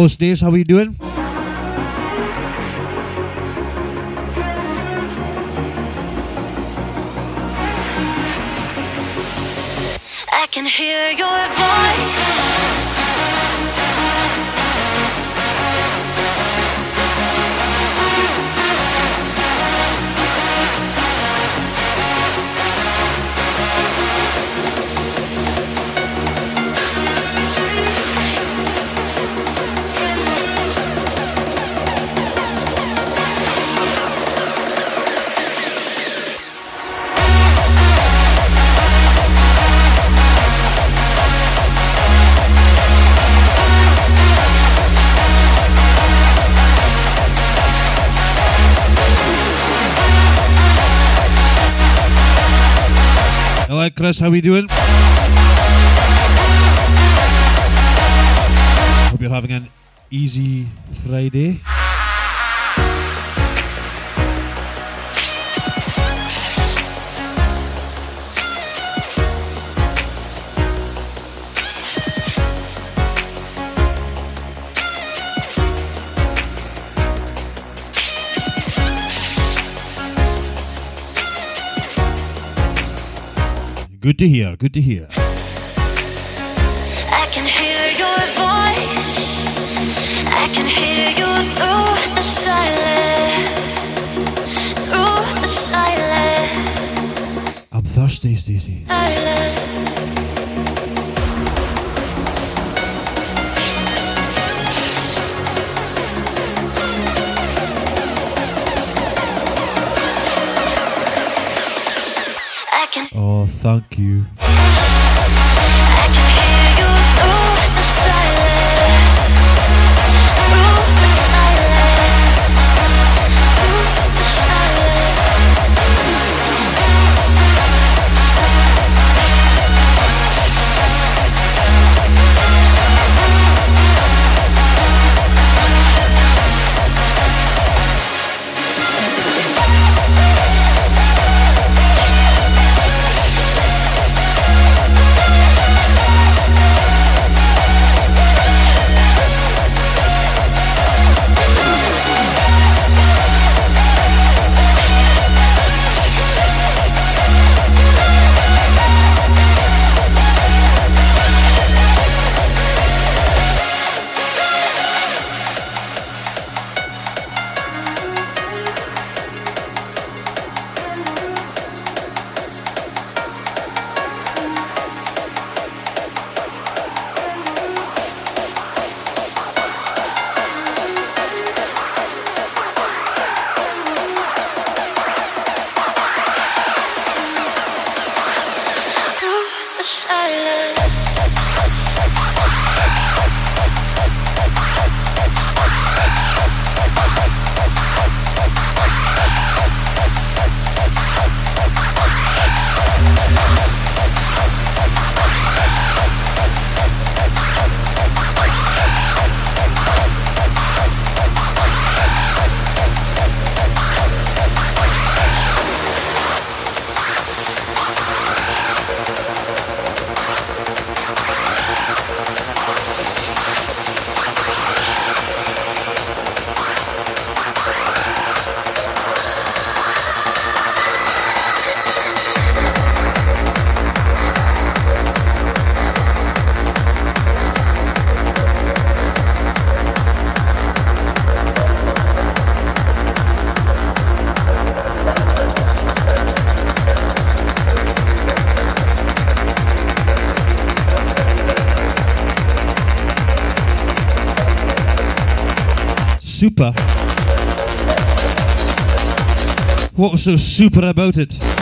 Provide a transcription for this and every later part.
Hello, Stace. How are you doing? I can hear your Hello, Chris. How are you doing? Hope you're having an easy Friday. Good to hear. Good to hear. I can hear thank you. So super about it?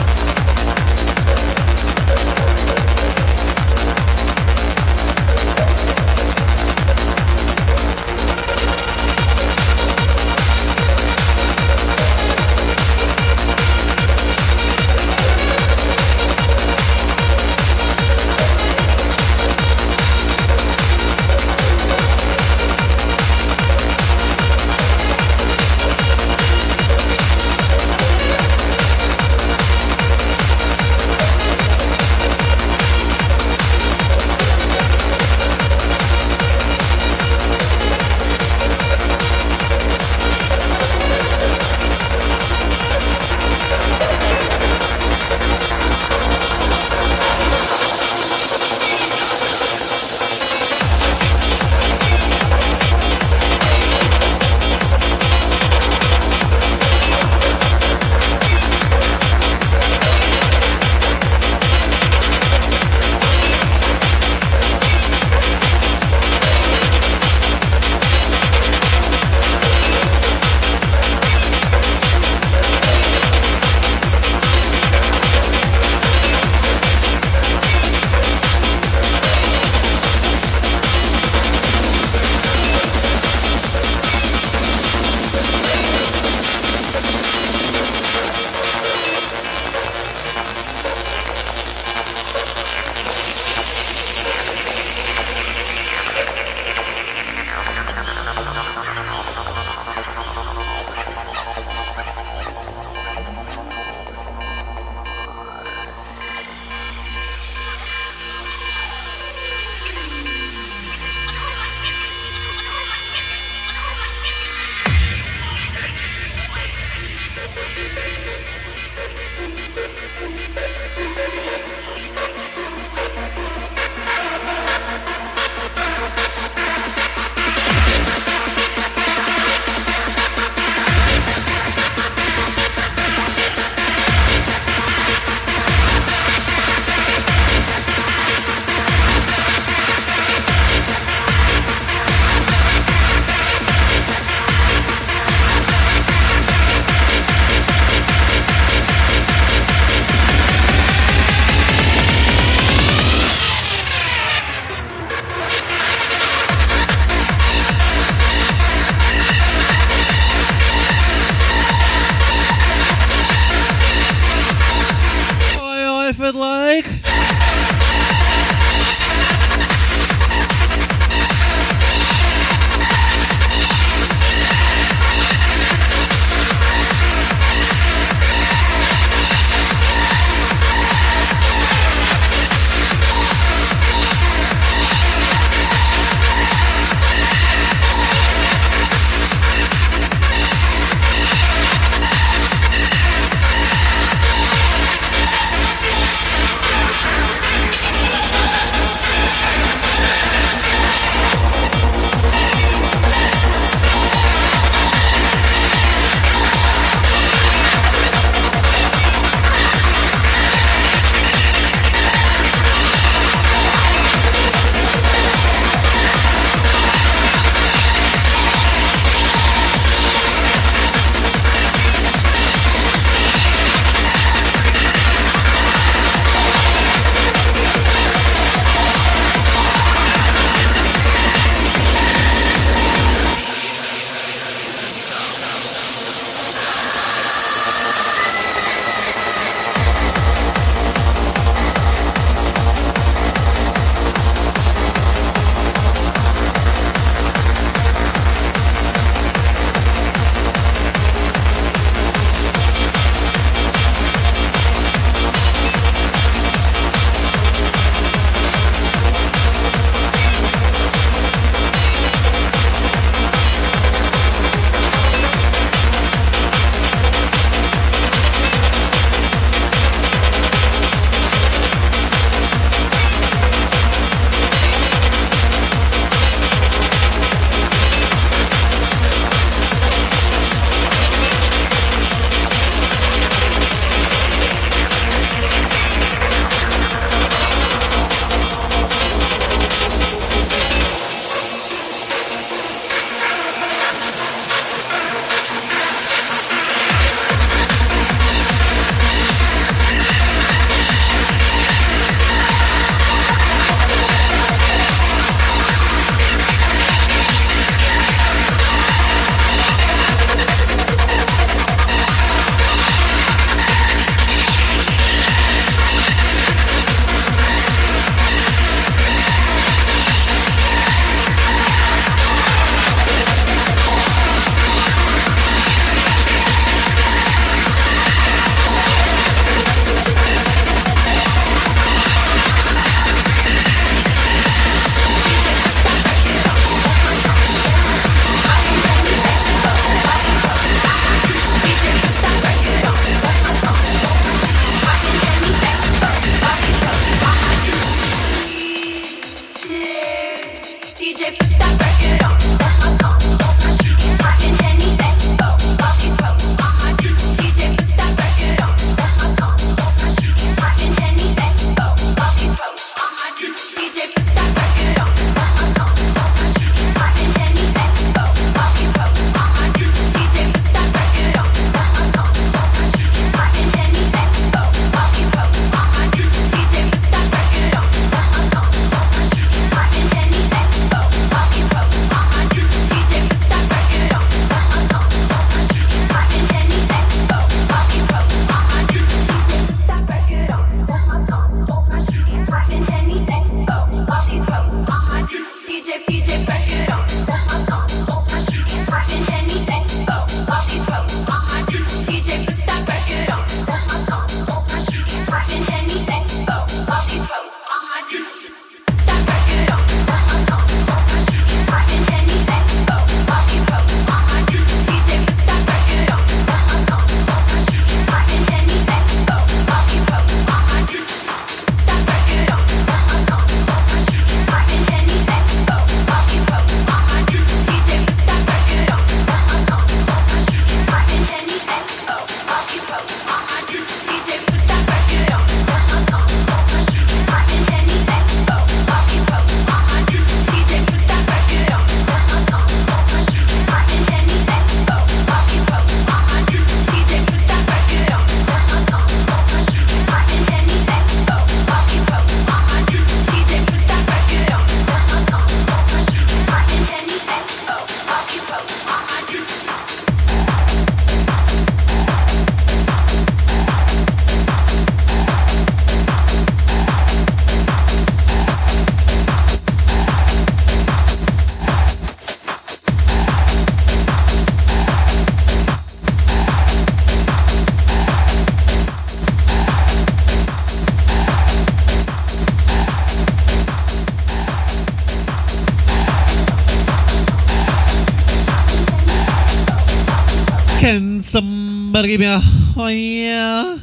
Somebody give me a oh yeah.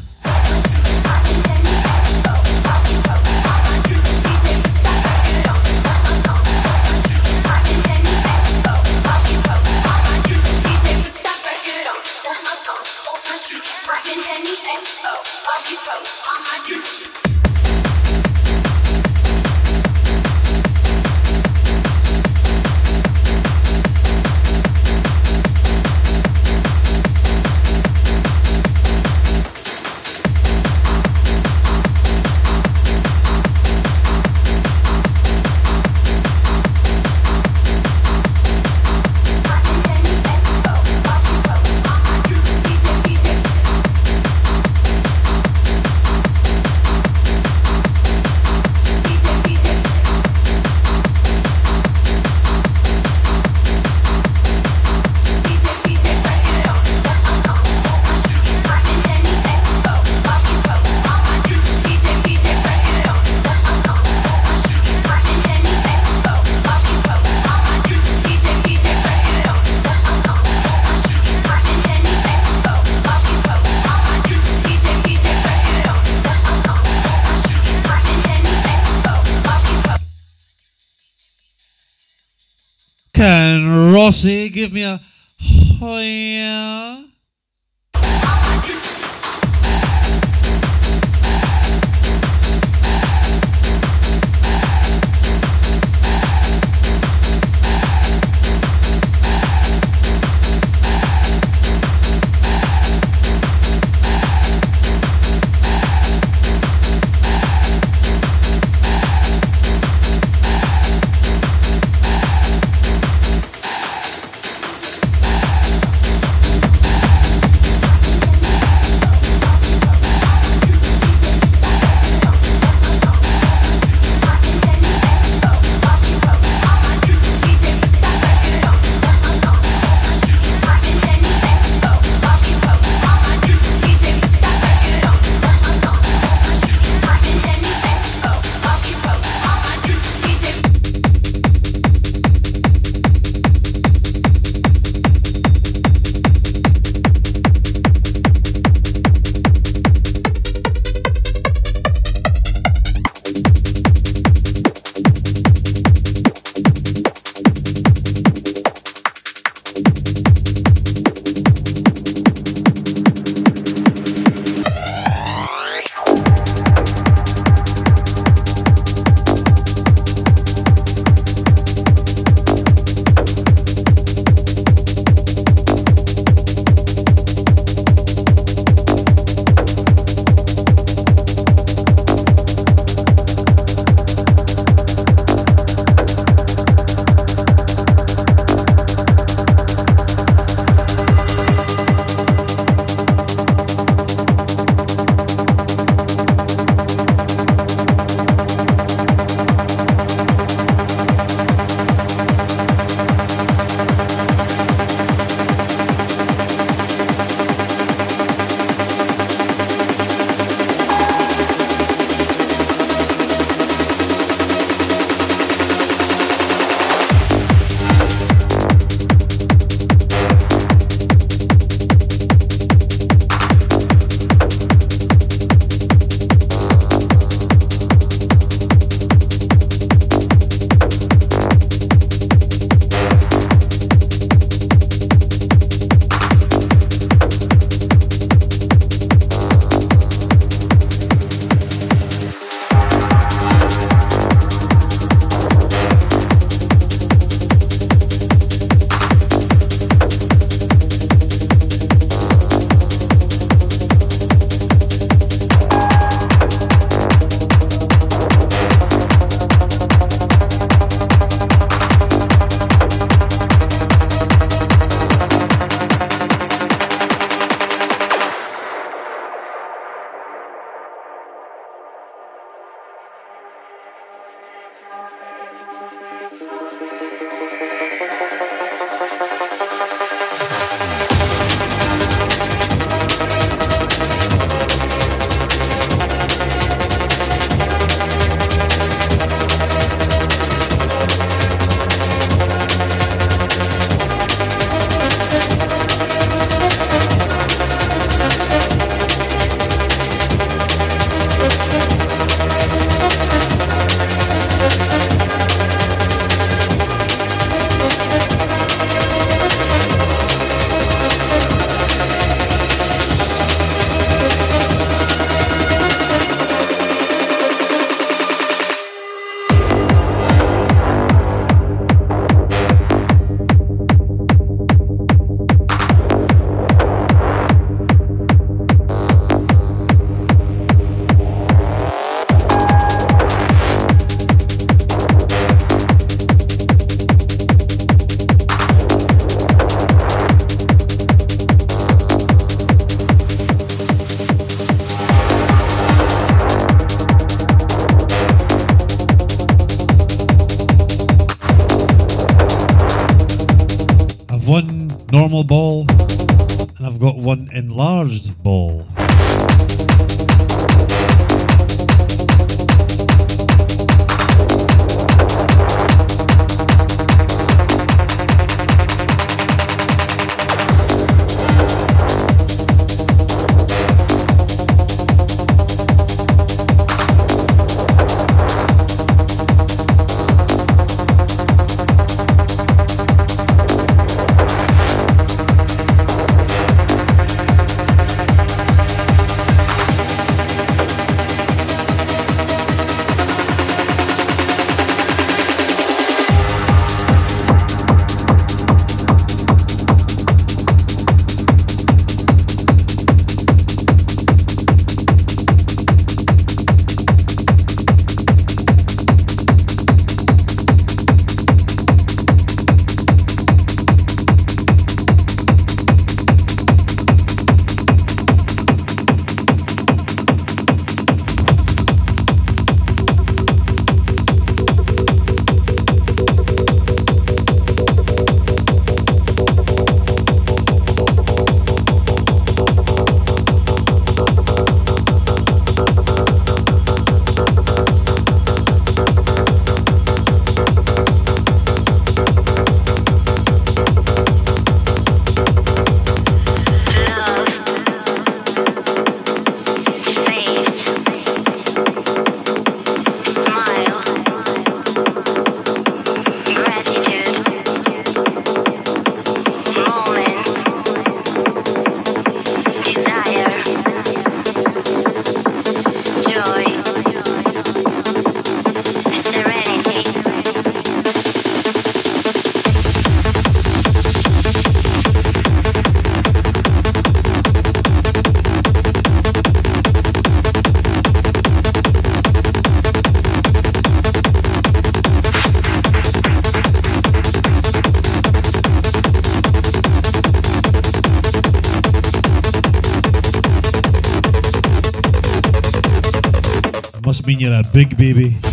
Give me a mean you're a big baby.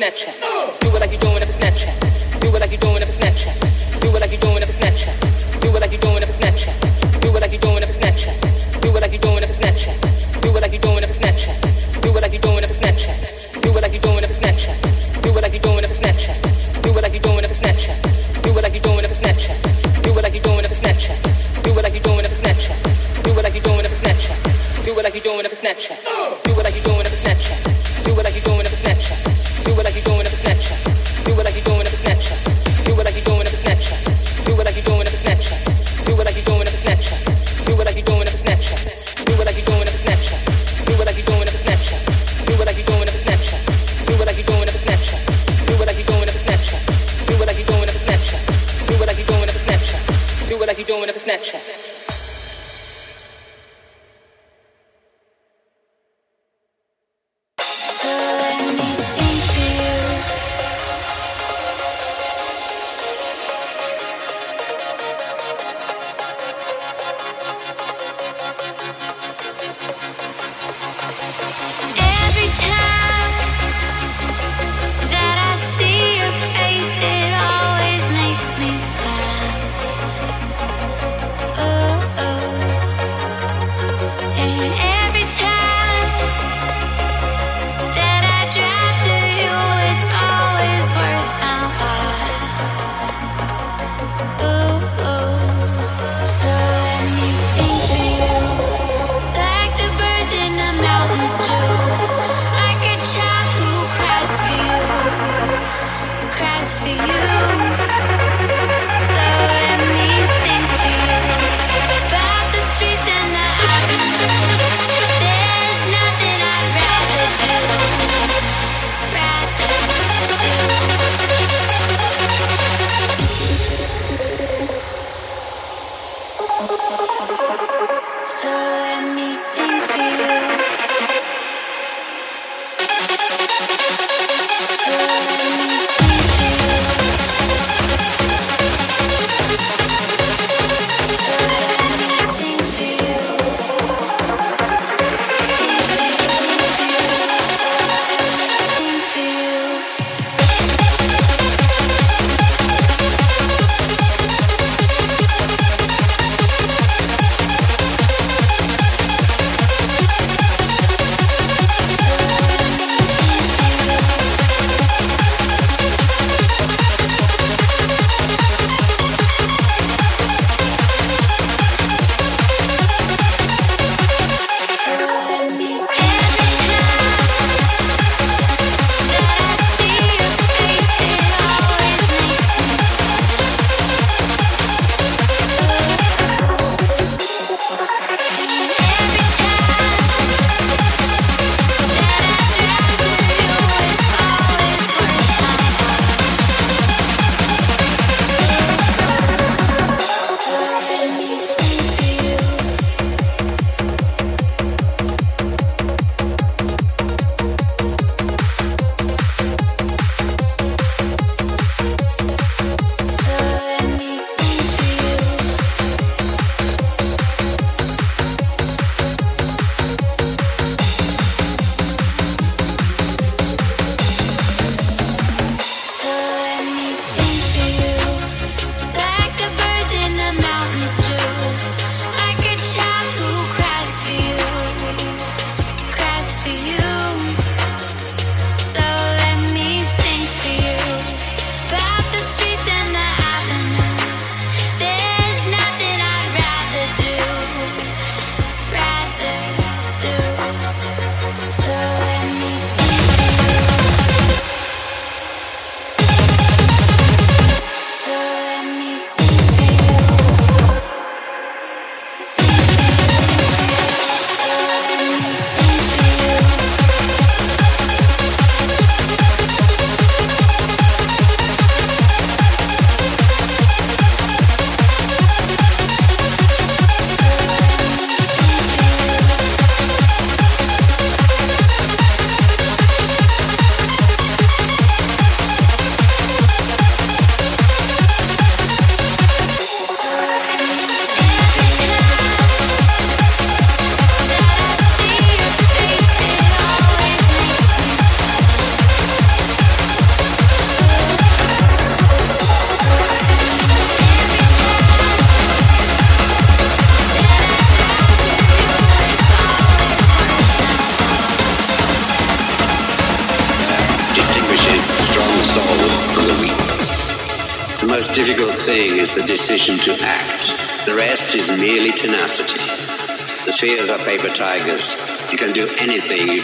Like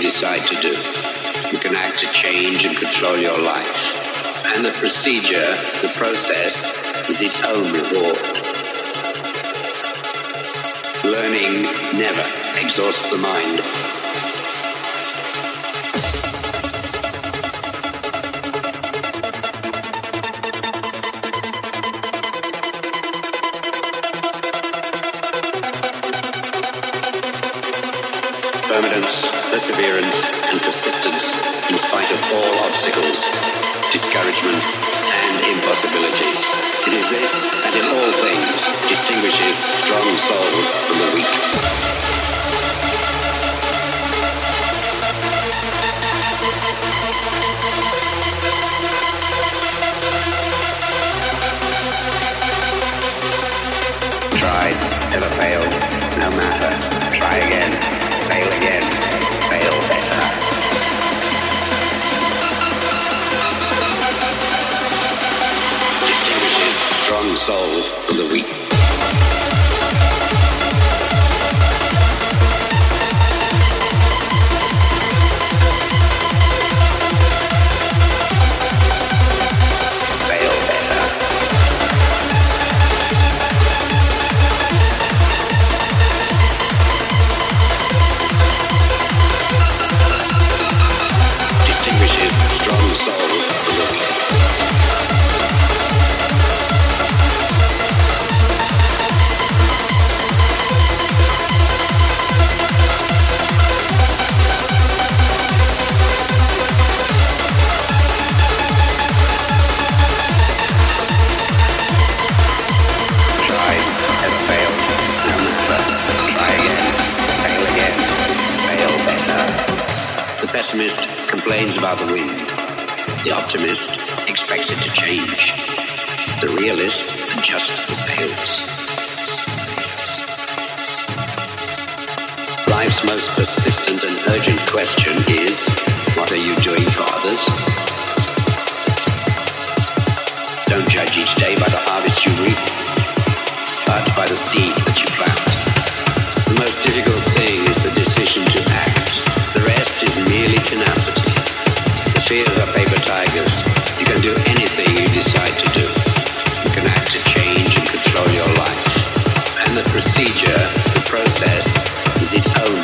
decide to life's most persistent and urgent question is what are you doing for others? Don't judge each day by the harvest you reap, but by the seeds that you plant. The most difficult thing is the decision to act. The rest is merely tenacity. The fears are paper tigers. You can do anything you decide to do. You can act to change and control your life. And the procedure its own.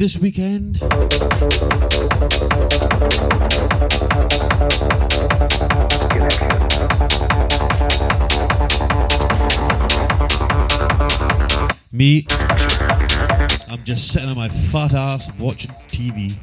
this weekend. Me, I'm just sitting on my fat ass watching TV.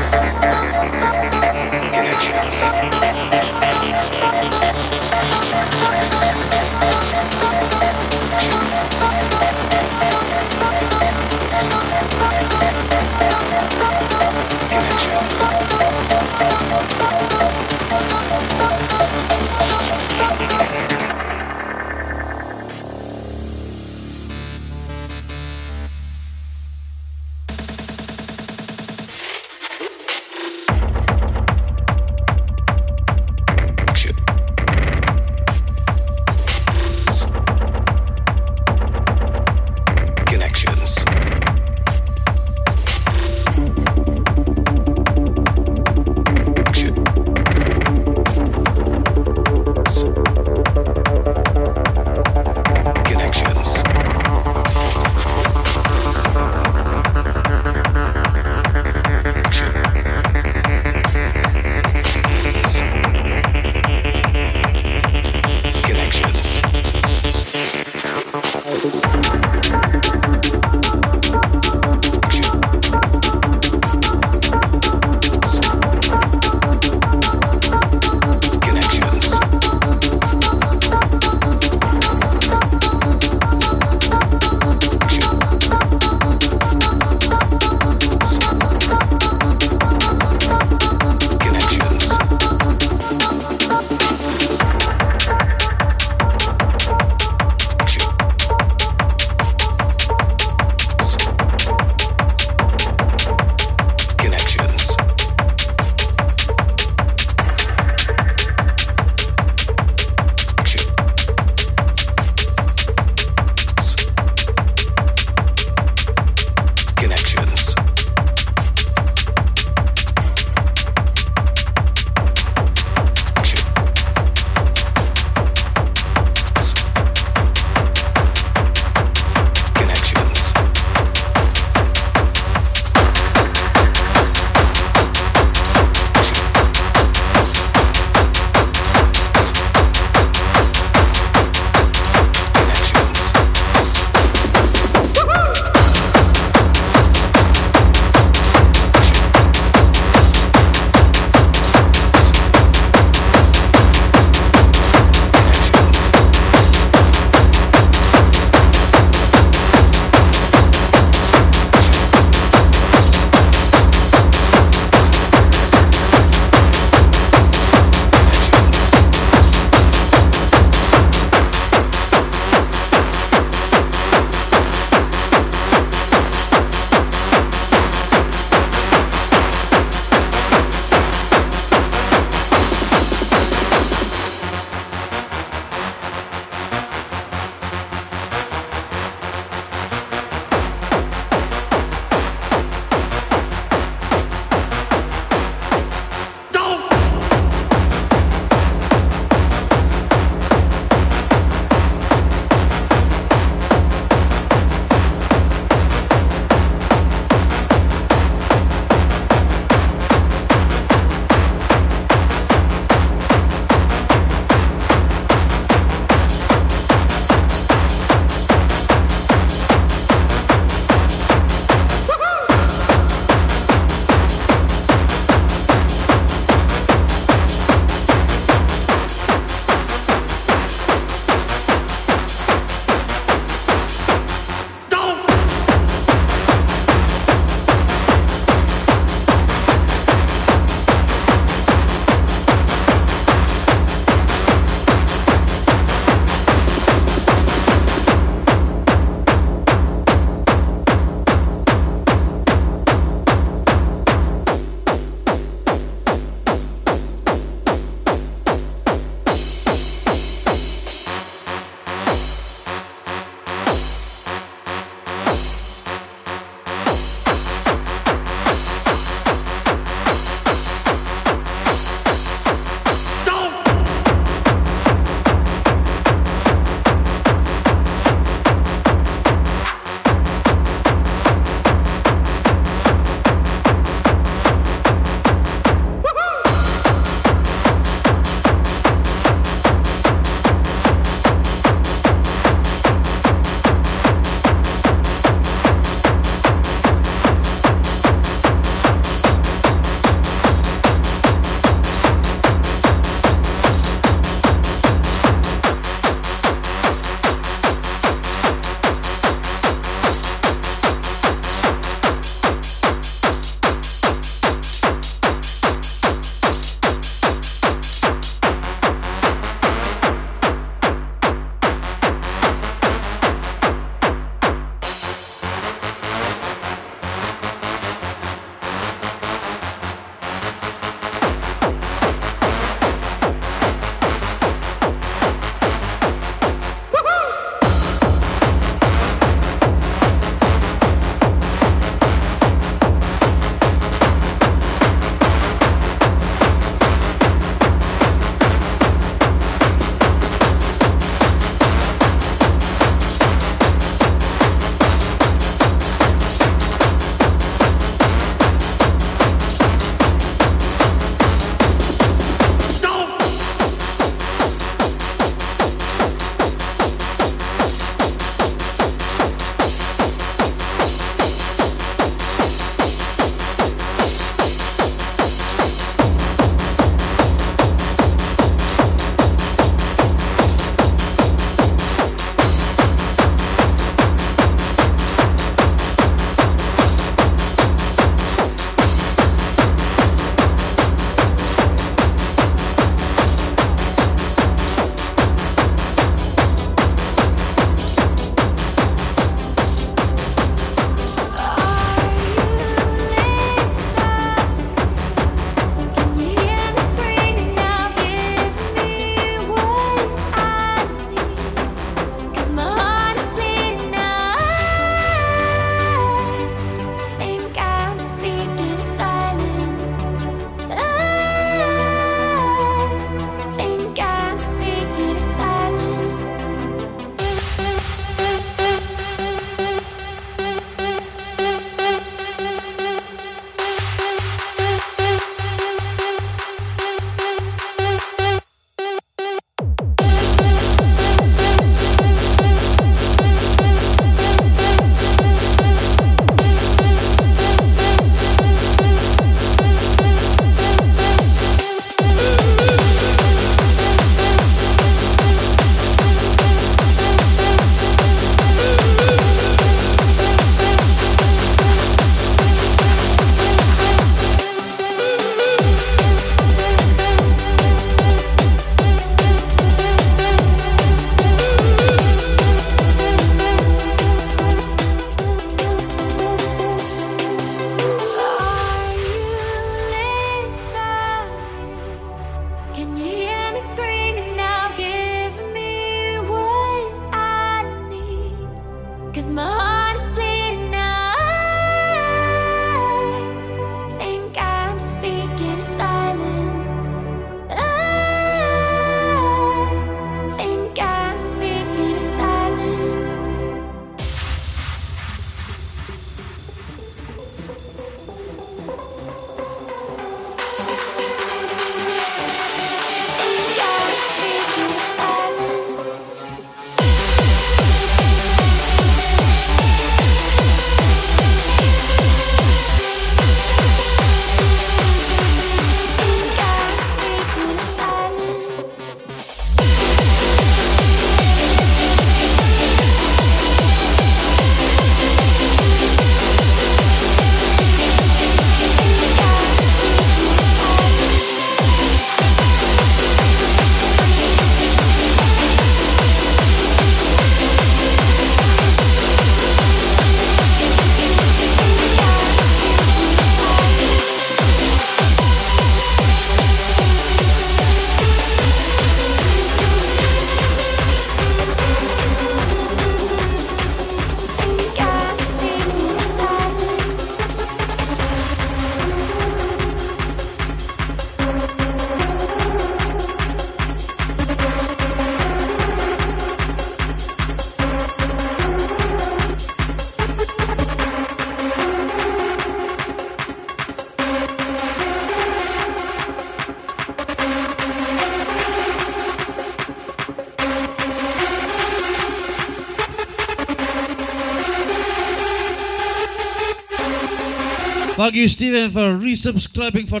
Thank you, Stephen, for resubscribing for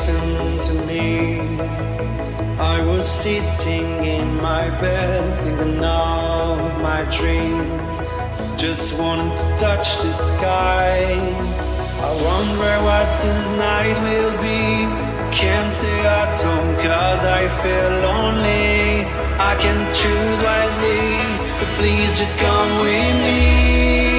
listen to me. I was sitting in my bed, thinking of my dreams. Just wanted to touch the sky. I wonder what this night will be. I can't stay at home cause I feel lonely. I can choose wisely, but please just come with me.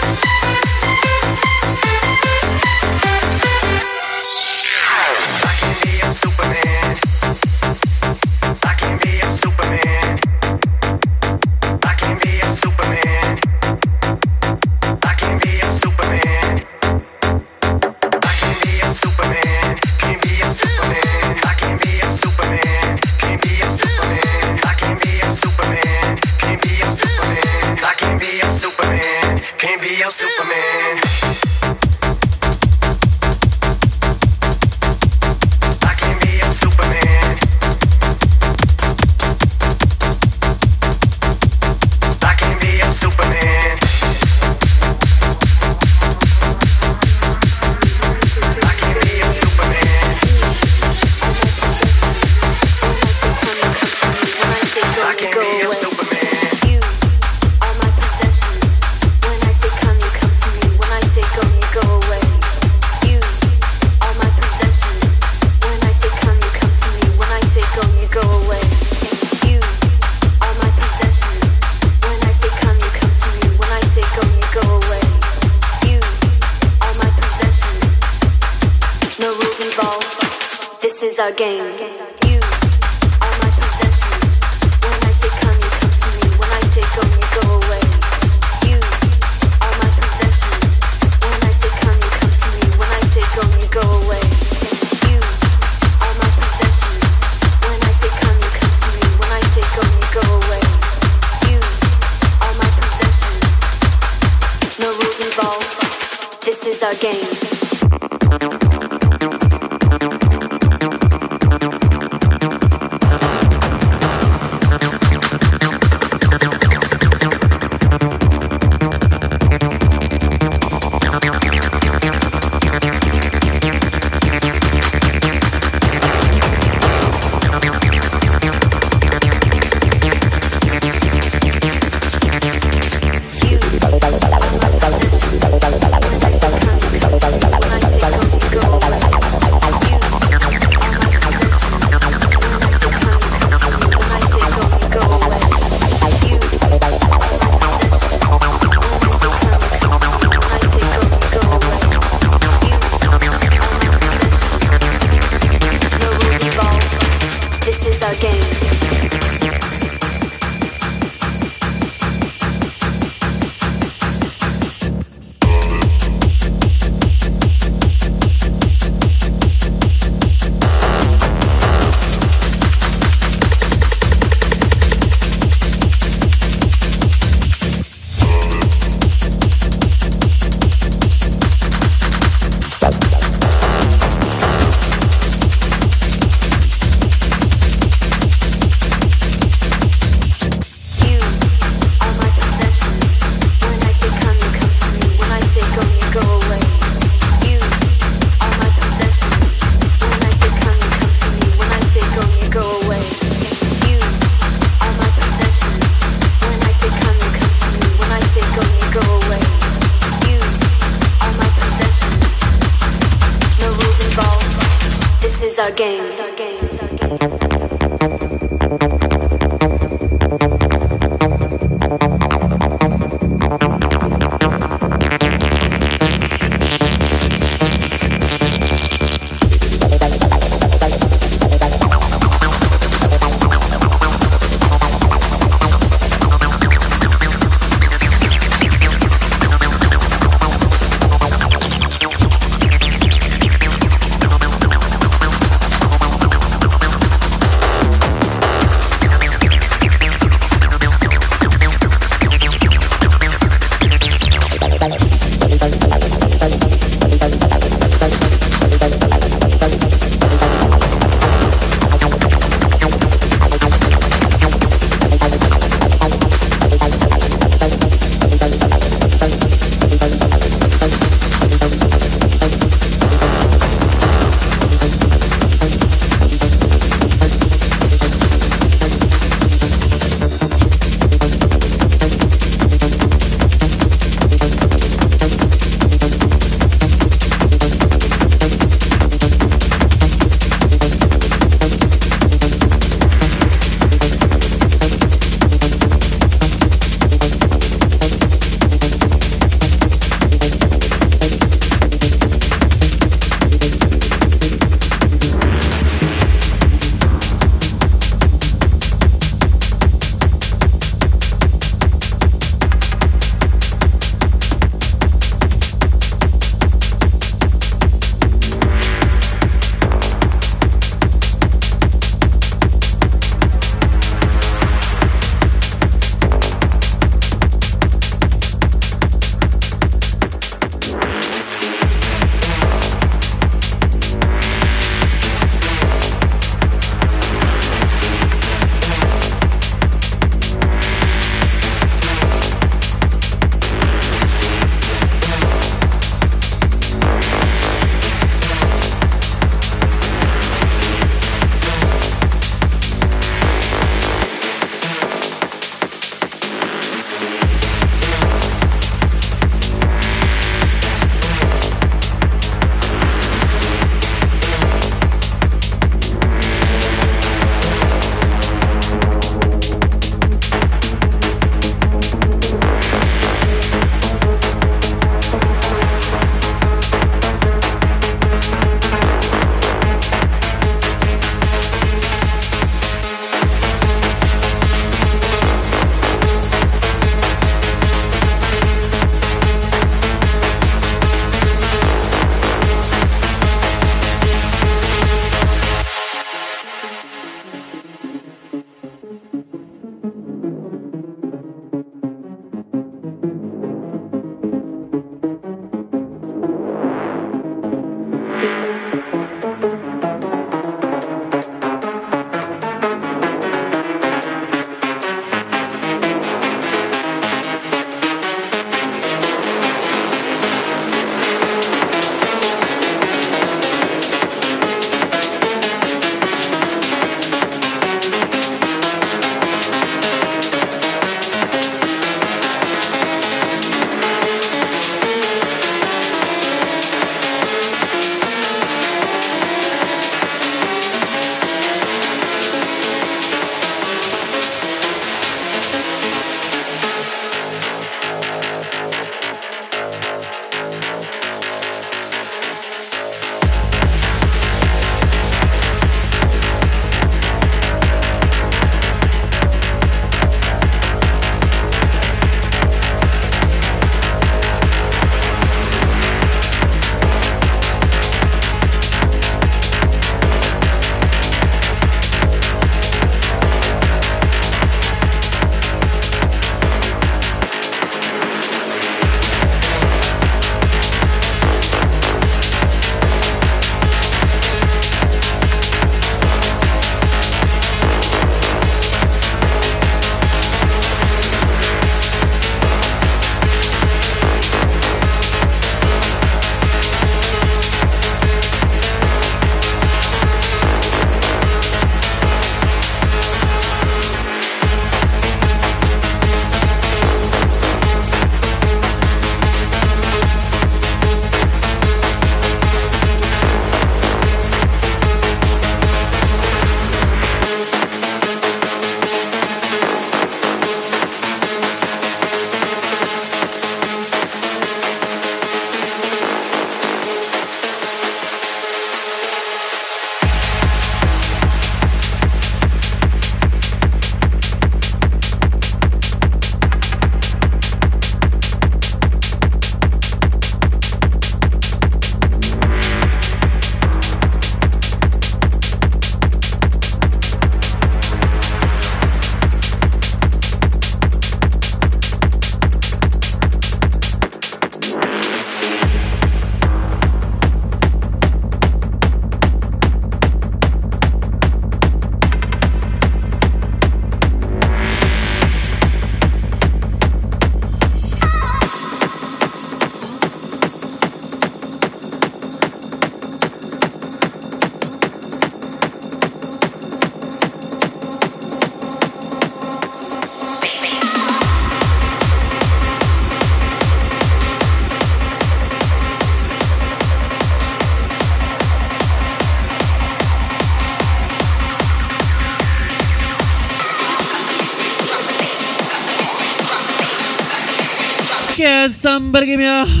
Somebody give me a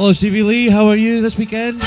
Hello, Stevie Lee. How are you this weekend?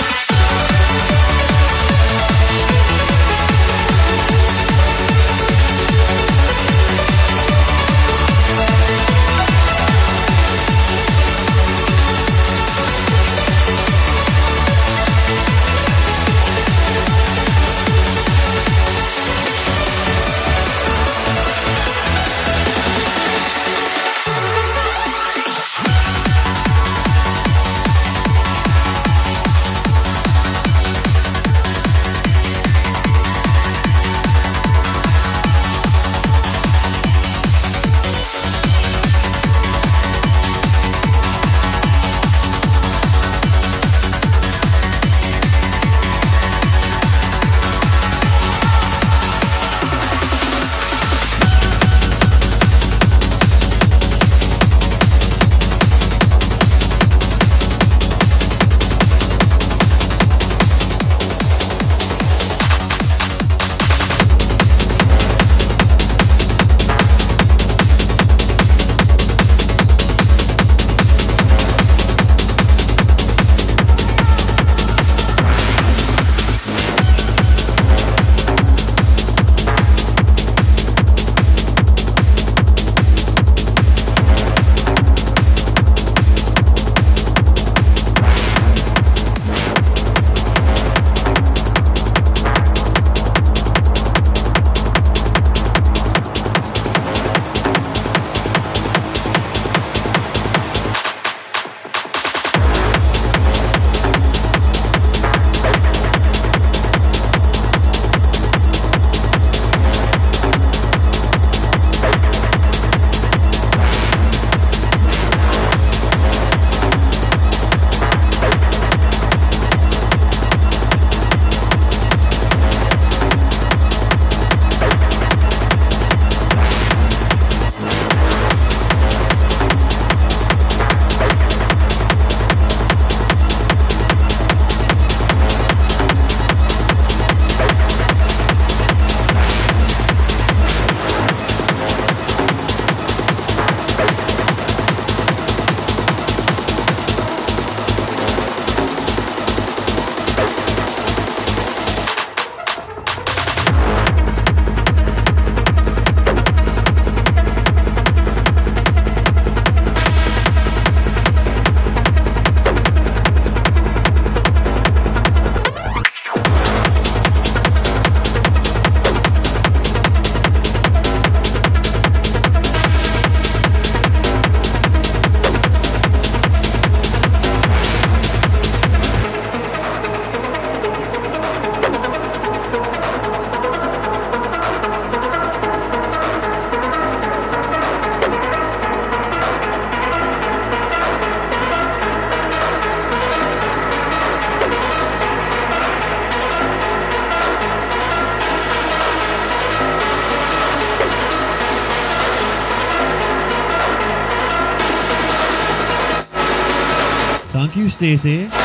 Thank you,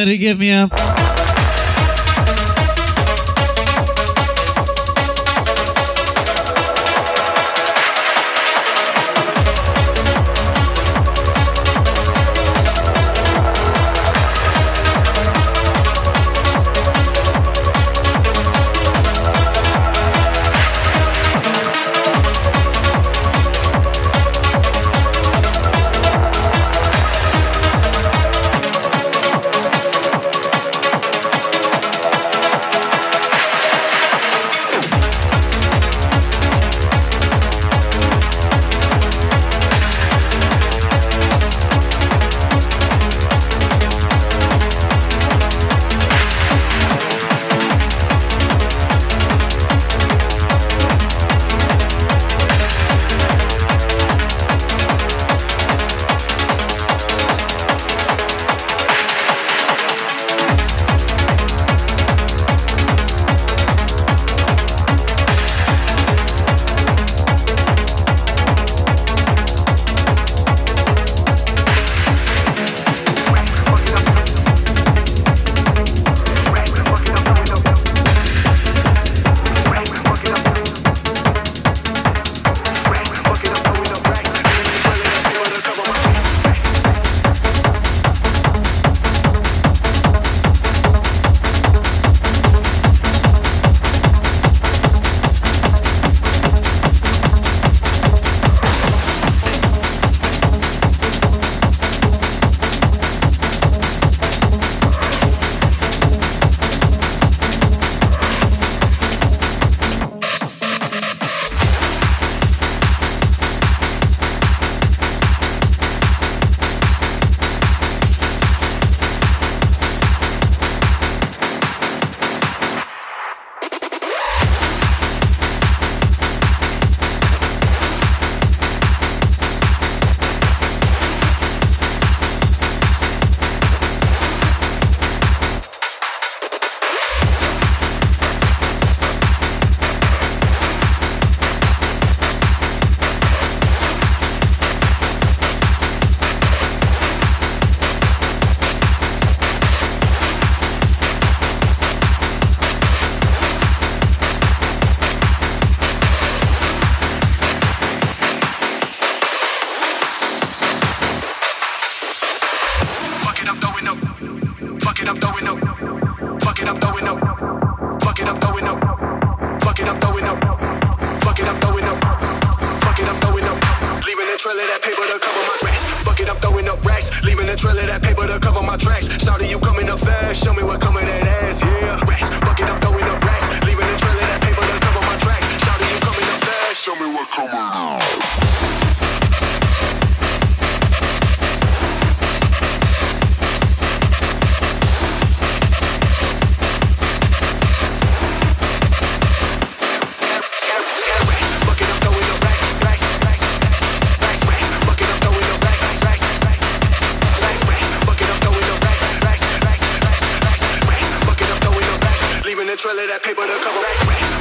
Mary, give me a. control of that paper to cover racks.